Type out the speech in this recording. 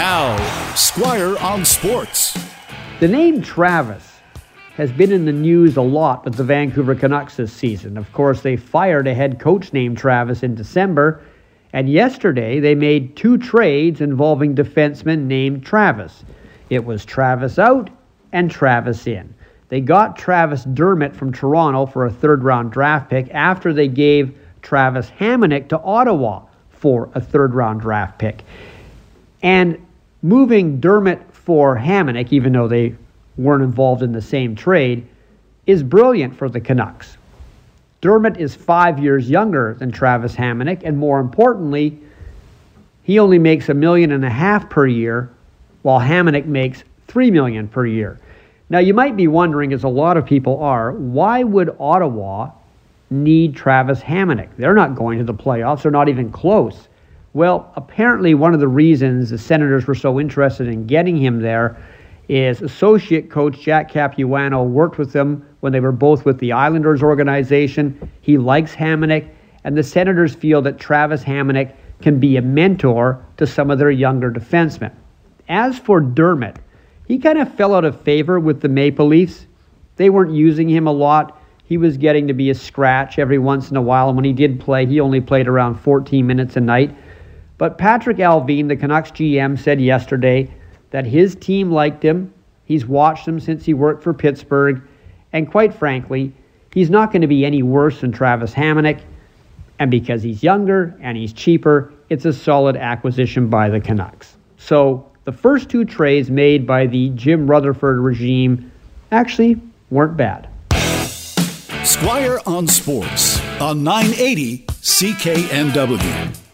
Now, Squire on Sports. The name Travis has been in the news a lot with the Vancouver Canucks this season. Of course, they fired a head coach named Travis in December, and yesterday they made two trades involving defensemen named Travis. It was Travis out and Travis in. They got Travis Dermott from Toronto for a third round draft pick after they gave Travis Hamonic to Ottawa for a third round draft pick. And moving Dermott for Hamonic, even though they weren't involved in the same trade, is brilliant for the Canucks. Dermott is five years younger than Travis Hamonic, and more importantly, he only makes a million and a half per year, while Hamonic makes three million per year. Now you might be wondering, as a lot of people are, why would Ottawa need Travis Hamonic? They're not going to the playoffs, they're not even close. Well, apparently one of the reasons the Senators were so interested in getting him there is associate coach Jack Capuano worked with them when they were both with the Islanders organization. He likes Hamonic, and the Senators feel that Travis Hamonic can be a mentor to some of their younger defensemen. As for Dermott, he kind of fell out of favor with the Maple Leafs. They weren't using him a lot. He was getting to be a scratch every once in a while, and when he did play, he only played around 14 minutes a night. But Patrik Allvin, the Canucks GM, said yesterday that his team liked him. He's watched him since he worked for Pittsburgh. And quite frankly, he's not going to be any worse than Travis Hamonic. And because he's younger and he's cheaper, it's a solid acquisition by the Canucks. So the first two trades made by the Jim Rutherford regime actually weren't bad. Squire on Sports on 980 CKNW.